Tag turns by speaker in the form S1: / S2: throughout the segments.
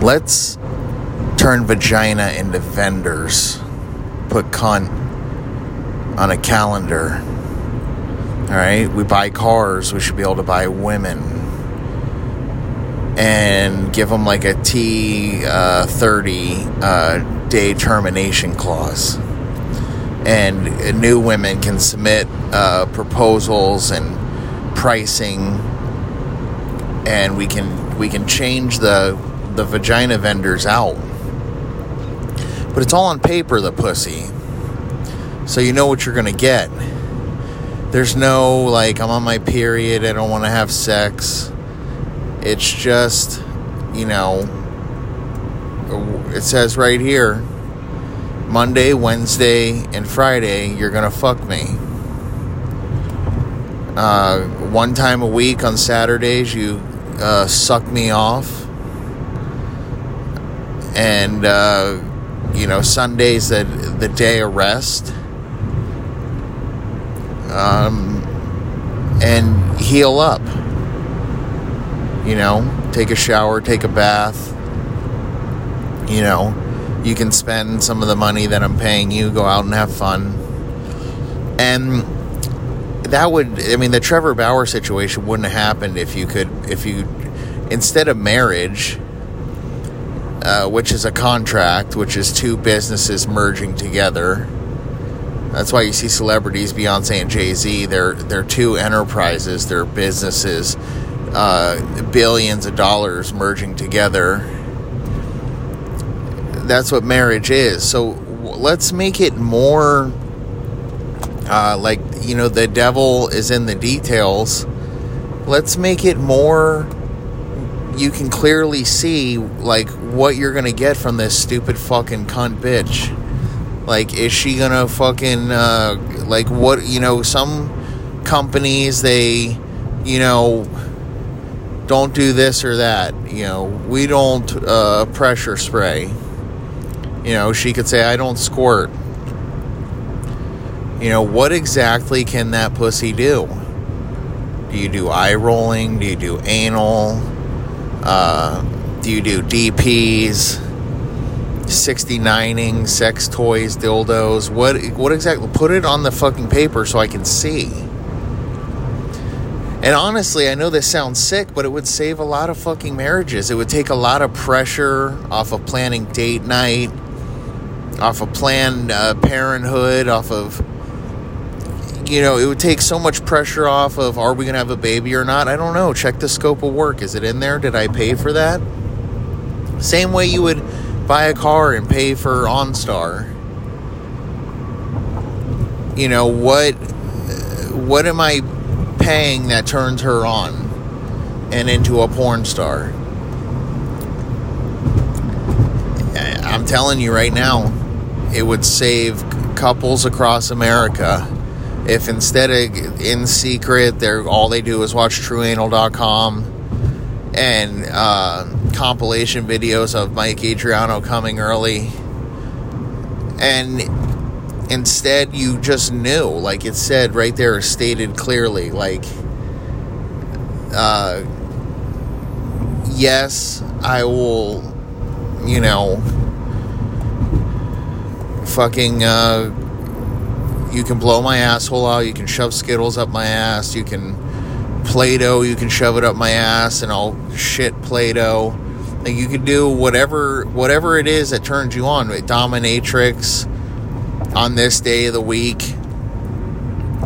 S1: Let's turn vagina into vendors. Put cunt on a calendar. All right, we buy cars, we should be able to buy women and give them like a T uh, 30 uh, day termination clause. And new women can submit uh, proposals and pricing, and we can we can change the the vagina vendors out. But it's all on paper, the pussy. So you know what you're gonna get. There's no like I'm on my period, I don't want to have sex. It's just, you know, it says right here Monday, Wednesday, and Friday, you're gonna fuck me. Uh, one time a week on Saturdays, you uh, suck me off. And, uh, you know, Sunday's the, the day of rest um, and heal up. You know, take a shower, take a bath. You know, you can spend some of the money that I'm paying you, go out and have fun. And that would, I mean, the Trevor Bauer situation wouldn't have happened if you could, if you, instead of marriage, uh, which is a contract, which is two businesses merging together that's why you see celebrities, Beyonce and Jay Z. They're they're two enterprises, they're businesses, uh, billions of dollars merging together. That's what marriage is. So let's make it more uh, like you know the devil is in the details. Let's make it more. You can clearly see like what you're gonna get from this stupid fucking cunt bitch. Like, is she gonna fucking uh, like what? You know, some companies they, you know, don't do this or that. You know, we don't uh, pressure spray. You know, she could say, I don't squirt. You know, what exactly can that pussy do? Do you do eye rolling? Do you do anal? Uh, you do DPs? 69ing sex toys, dildos. What what exactly put it on the fucking paper so I can see. And honestly, I know this sounds sick, but it would save a lot of fucking marriages. It would take a lot of pressure off of planning date night, off of planned uh, parenthood, off of you know, it would take so much pressure off of are we going to have a baby or not? I don't know. Check the scope of work. Is it in there? Did I pay for that? Same way you would buy a car and pay for OnStar. You know what? What am I paying that turns her on and into a porn star? I'm telling you right now, it would save couples across America if instead of in secret, they're all they do is watch TrueAnal.com and uh, compilation videos of Mike Adriano coming early. And instead, you just knew, like it said right there, stated clearly, like, uh, yes, I will, you know, fucking, uh, you can blow my asshole out, you can shove Skittles up my ass, you can Play-Doh, you can shove it up my ass and I'll shit Play-Doh. Like you can do whatever whatever it is that turns you on. Dominatrix on this day of the week.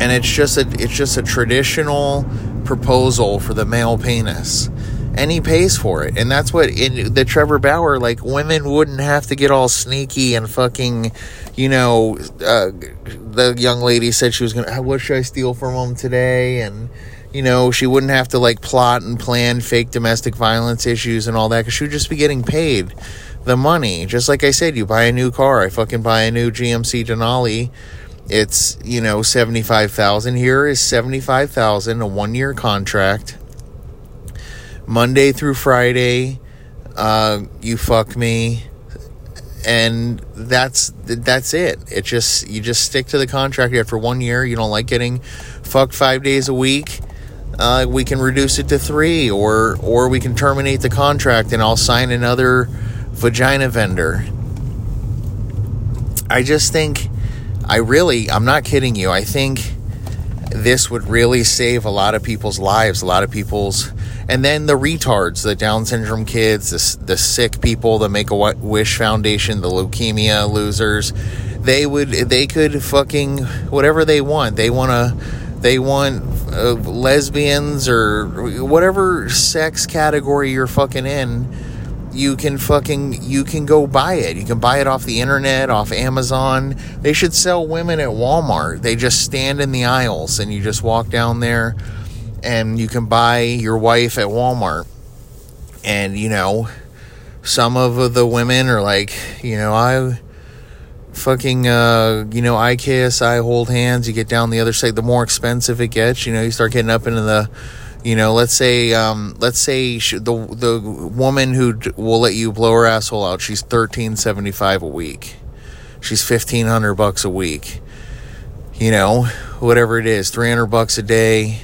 S1: And it's just a it's just a traditional proposal for the male penis. And he pays for it. And that's what in the Trevor Bauer, like women wouldn't have to get all sneaky and fucking, you know, uh, the young lady said she was gonna what should I steal from him today and you know, she wouldn't have to like plot and plan fake domestic violence issues and all that because she would just be getting paid the money. Just like I said, you buy a new car. I fucking buy a new GMC Denali. It's, you know, 75,000. Here is 75,000, a one year contract. Monday through Friday, uh, you fuck me. And that's that's it. It just you just stick to the contract after one year. You don't like getting fucked five days a week uh, we can reduce it to three, or or we can terminate the contract and I'll sign another vagina vendor. I just think, I really, I'm not kidding you. I think this would really save a lot of people's lives, a lot of people's, and then the retards, the Down syndrome kids, the, the sick people, the Make a Wish Foundation, the leukemia losers, they would, they could fucking whatever they want. They want to, they want uh, lesbians or whatever sex category you're fucking in you can fucking you can go buy it. You can buy it off the internet, off Amazon. They should sell women at Walmart. They just stand in the aisles and you just walk down there and you can buy your wife at Walmart. And you know, some of the women are like, you know, I fucking uh, you know, IKSI hold hands, you get down the other side, the more expensive it gets, you know, you start getting up into the you know, let's say, um, let's say she, the the woman who will let you blow her asshole out, she's thirteen seventy five a week. She's fifteen hundred bucks a week. You know, whatever it is, three hundred bucks a day.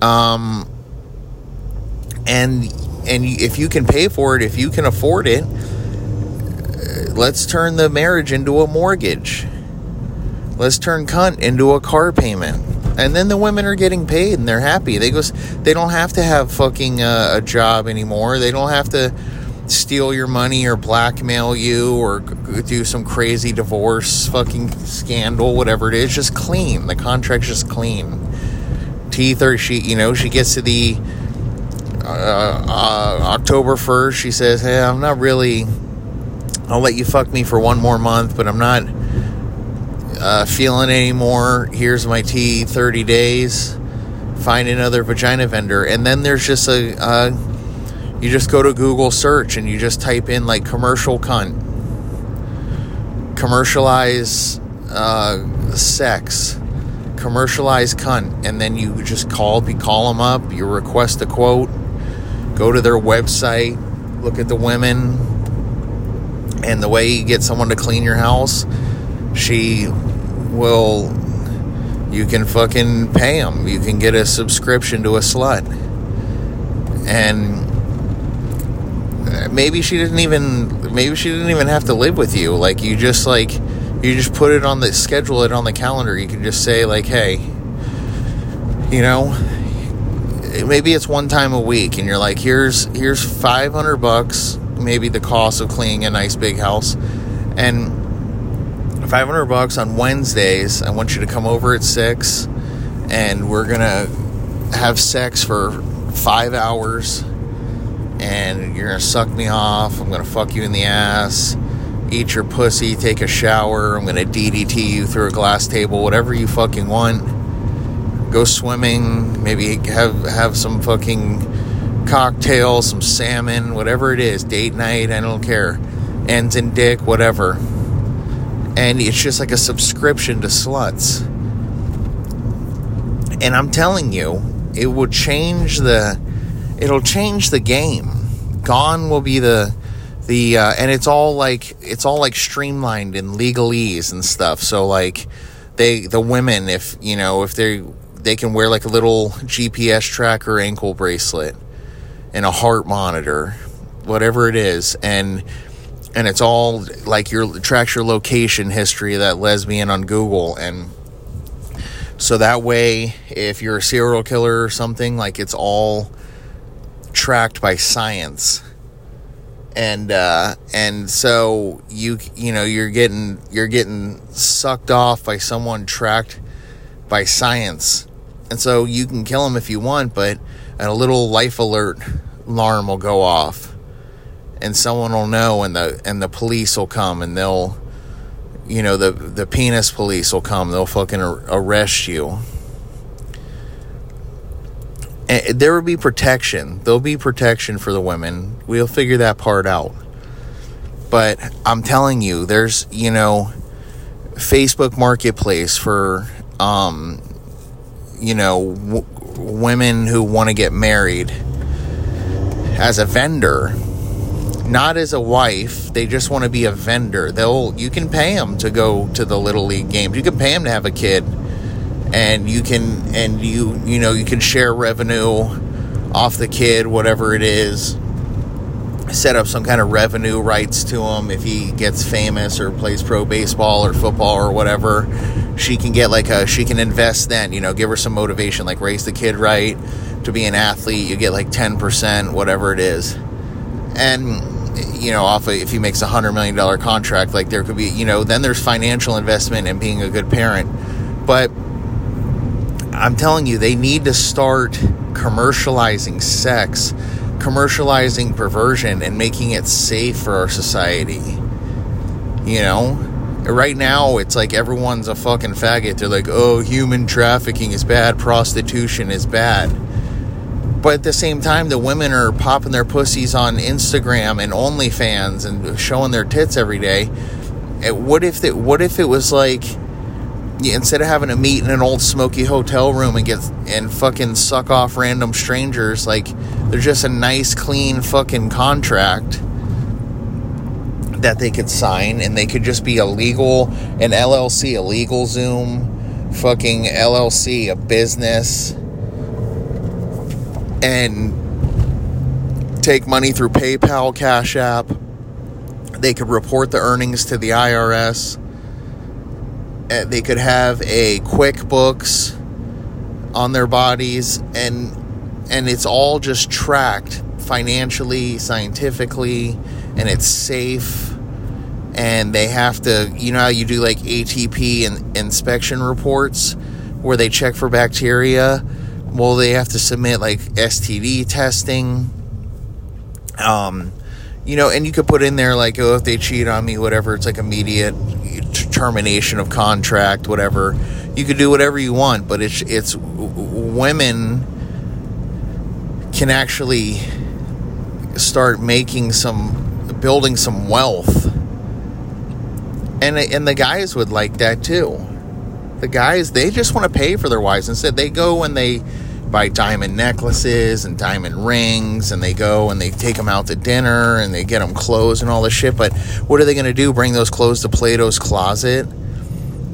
S1: Um, and and if you can pay for it, if you can afford it, let's turn the marriage into a mortgage. Let's turn cunt into a car payment and then the women are getting paid and they're happy. They goes, they don't have to have fucking uh, a job anymore. They don't have to steal your money or blackmail you or do some crazy divorce fucking scandal, whatever it is. Just clean. The contract's just clean. Teeth are she, you know, she gets to the uh, uh, October first. She says, "Hey, I'm not really. I'll let you fuck me for one more month, but I'm not." uh, feeling anymore. Here's my tea, 30 days. Find another vagina vendor. And then there's just a, uh, you just go to Google search and you just type in like commercial cunt, commercialize uh, sex, commercialize cunt. And then you just call, you call them up, you request a quote, go to their website, look at the women, and the way you get someone to clean your house she will you can fucking pay them you can get a subscription to a slut. And maybe she didn't even maybe she didn't even have to live with you. Like you just like you just put it on the schedule it on the calendar. You can just say like hey you know maybe it's one time a week and you're like here's here's 500 bucks maybe the cost of cleaning a nice big house and 500 bucks on Wednesdays. I want you to come over at 6 and we're going to have sex for 5 hours and you're going to suck me off. I'm going to fuck you in the ass, eat your pussy, take a shower. I'm going to DDT you through a glass table, whatever you fucking want. Go swimming, maybe have have some fucking cocktail, some salmon, whatever it is, date night, I don't care. Ends in dick, whatever and it's just like a subscription to sluts. And I'm telling you, it will change the it'll change the game. Gone will be the the uh, and it's all like it's all like streamlined in legalese and stuff. So like they the women if you know if they they can wear like a little GPS tracker ankle bracelet and a heart monitor, whatever it is, and and it's all like your tracks your location history of that lesbian on Google and so that way if you're a serial killer or something like it's all tracked by science. And uh, and so you you know you're getting you're getting sucked off by someone tracked by science. And so you can kill them if you want but a little life alert alarm will go off. And someone will know and the and the police will come and they'll you know the the penis police will come. They'll fucking arrest you. And there will be protection. There'll be protection for the women. We'll figure that part out. But i'm telling you there's you know facebook marketplace for um you know w- women who want to get married as a vendor not as a wife. They just want to be a vendor. They'll you can pay them to go to the little league games. You can pay them to have a kid and you can and you you know you can share revenue off the kid whatever it is set up some kind of revenue rights to him if he gets famous or plays pro baseball or football or whatever she can get like a she can invest then you know give her some motivation like raise the kid right to be an athlete you get like 10% whatever it is and you know off of, if he makes a hundred million dollar contract like there could be you know then there's financial investment in being a good parent but I'm telling you, they need to start commercializing sex, commercializing perversion, and making it safe for our society. You know? Right now, it's like everyone's a fucking faggot. They're like, oh, human trafficking is bad, prostitution is bad. But at the same time, the women are popping their pussies on Instagram and OnlyFans and showing their tits every day. And What if it? What if it was like instead of having to meet in an old smoky hotel room and get and fucking suck off random strangers, like there's just a nice, clean fucking contract that they could sign, and they could just be a legal, an LLC, a LegalZoom, fucking LLC, a business, and take money through PayPal, Cash App. They could report the earnings to the IRS uh, they could have a QuickBooks on their bodies, and and it's all just tracked financially, scientifically, and it's safe. And they have to, you know, how you do like ATP and inspection reports where they check for bacteria. Well, they have to submit like STD testing. Um, you know, and you could put in there like, oh, if they cheat on me, whatever. It's like immediate termination of contract, whatever. You could do whatever you want, but it's it's women can actually start making some building some wealth. And and the guys would like that too. The guys they just want to pay for their wives instead they go and they buy diamond necklaces and diamond rings and they go and they take them out to dinner and they get them clothes and all this shit. But what are they going to do? Bring those clothes to Plato's closet?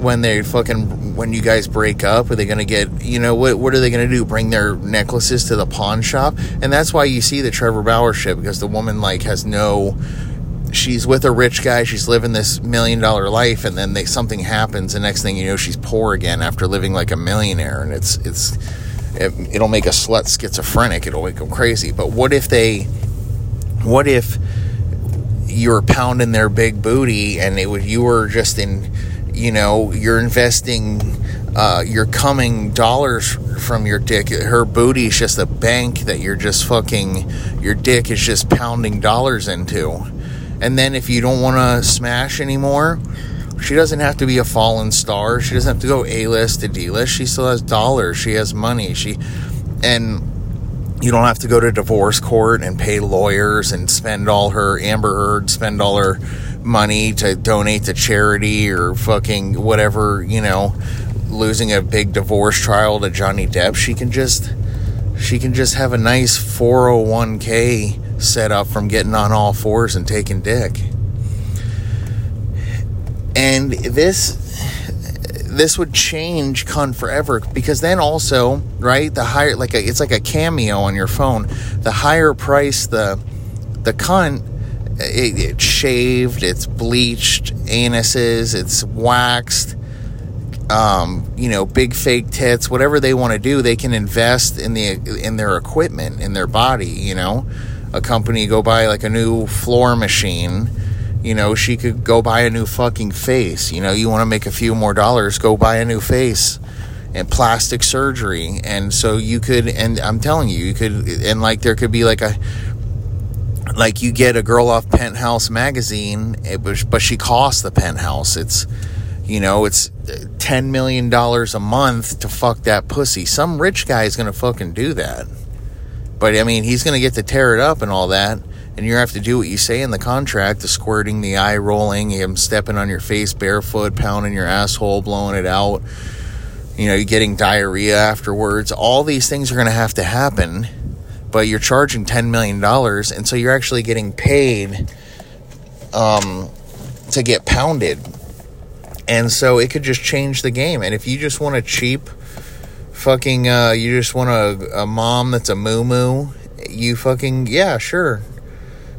S1: when they fucking when you guys break up are they to get you know what what are they going to do bring their necklaces to the pawn shop and that's why you see the Trevor Bauer shit because the woman like has no she's with a rich guy she's living this million dollar life and then they, something happens the next thing you know she's poor again after living like a millionaire and it's it's it, will make a slut schizophrenic. It'll make them crazy. But what if they, what if you're pounding their big booty and it was you were just in, you know, you're investing, uh, you're coming dollars from your dick. Her booty is just a bank that you're just fucking, your dick is just pounding dollars into. And then if you don't want to smash anymore, she doesn't have to be a fallen star. She doesn't have to go A list to D list. She still has dollars. She has money. She and you don't have to go to divorce court and pay lawyers and spend all her Amber Heard spend all her money to donate to charity or fucking whatever, you know, losing a big divorce trial to Johnny Depp. She can just she can just have a nice 401k set up from getting on all fours and taking dick. And this this would change con forever because then also right the higher like a, it's like a cameo on your phone. The higher price the the cunt it, it's shaved it's bleached anuses it's waxed um, you know big fake tits whatever they want to do they can invest in the in their equipment in their body you know a company go buy like a new floor machine you know, she could go buy a new fucking face. You know, you want to make a few more dollars, go buy a new face and plastic surgery. And so you could, and I'm telling you, you could, and like there could be like a, like you get a girl off Penthouse magazine, eh, it was, but she costs the penthouse. It's, you know, it's eh, $10 million a month to fuck that pussy. Some rich guy is going to fucking do that. But I mean, he's going to get to tear it up and all that and you have to do what you say in the contract the squirting, the eye rolling, him stepping on your face barefoot, pounding your asshole, blowing it out, you know, getting diarrhea afterwards. All these things are going to have to happen, but you're charging $10 million, and so you're actually getting paid um, to get pounded. And so it could just change the game. And if you just want a cheap fucking uh, you just want a, a mom that's a moo moo, you fucking yeah, sure.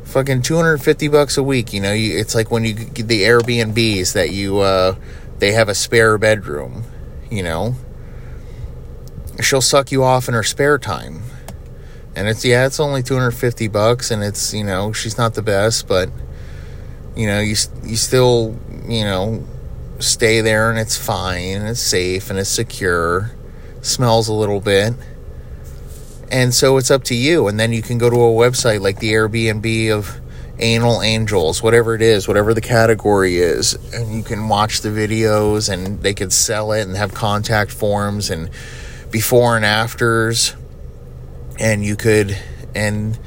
S1: Fucking 250 bucks a week, you know, you, it's like when you get the Airbnbs that you uh they have a spare bedroom, you know. She'll suck you off in her spare time. And it's yeah, it's only 250 bucks and it's, you know, she's not the best, but you know, you you still, you know, stay there and it's fine and it's safe and it's secure smells a little bit. And so it's up to you. And then you can go to a website like the Airbnb of Anal Angels, whatever it is, whatever the category is. And you can watch the videos and they could sell it and have contact forms and before and afters. And you could, and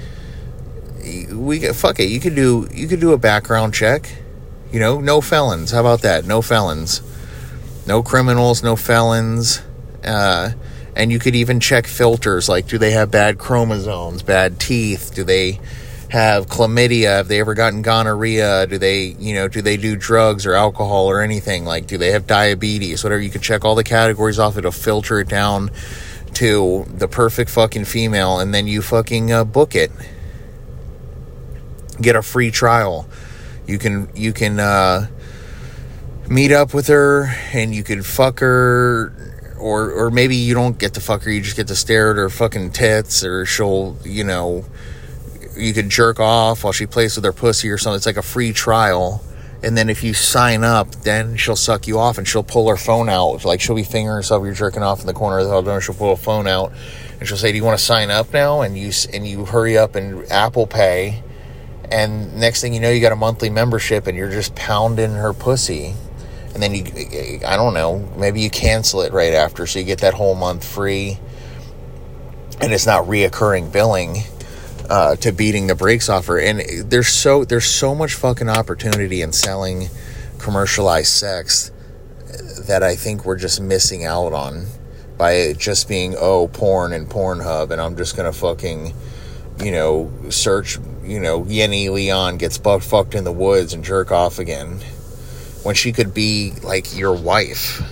S1: we fuck it. You could do, you could do a background check. You know, no felons. How about that? No felons. No criminals, no felons uh, and you could even check filters like do they have bad chromosomes, bad teeth? Do they have chlamydia? Have they ever gotten gonorrhea? Do they, you know, do they do drugs or alcohol or anything? Like, do they have diabetes? Whatever. You could check all the categories off. It'll filter it down to the perfect fucking female, and then you fucking uh, book it. Get a free trial. You can you can uh, meet up with her, and you could fuck her or or maybe you don't get to fuck her, you just get to stare at her fucking tits, or she'll, you know, you could jerk off while she plays with her pussy or something. It's like a free trial. And then if you sign up, then she'll suck you off and she'll pull her phone out. Like she'll be fingering herself. You're jerking off in the corner of the hall door. She'll pull a phone out and she'll say, "Do you want to sign up now?" And you and you hurry up and Apple Pay. And next thing you know, you got a monthly membership and you're just pounding her pussy and then you i don't know maybe you cancel it right after so you get that whole month free. And it's not reoccurring billing uh, to beating the brakes off her. And there's so there's so much fucking opportunity in selling commercialized sex that i think we're just missing out on by it just being oh porn and pornhub and i'm just gonna fucking you know search you know yenny leon gets butt fucked in the woods and jerk off again when she could be like your wife.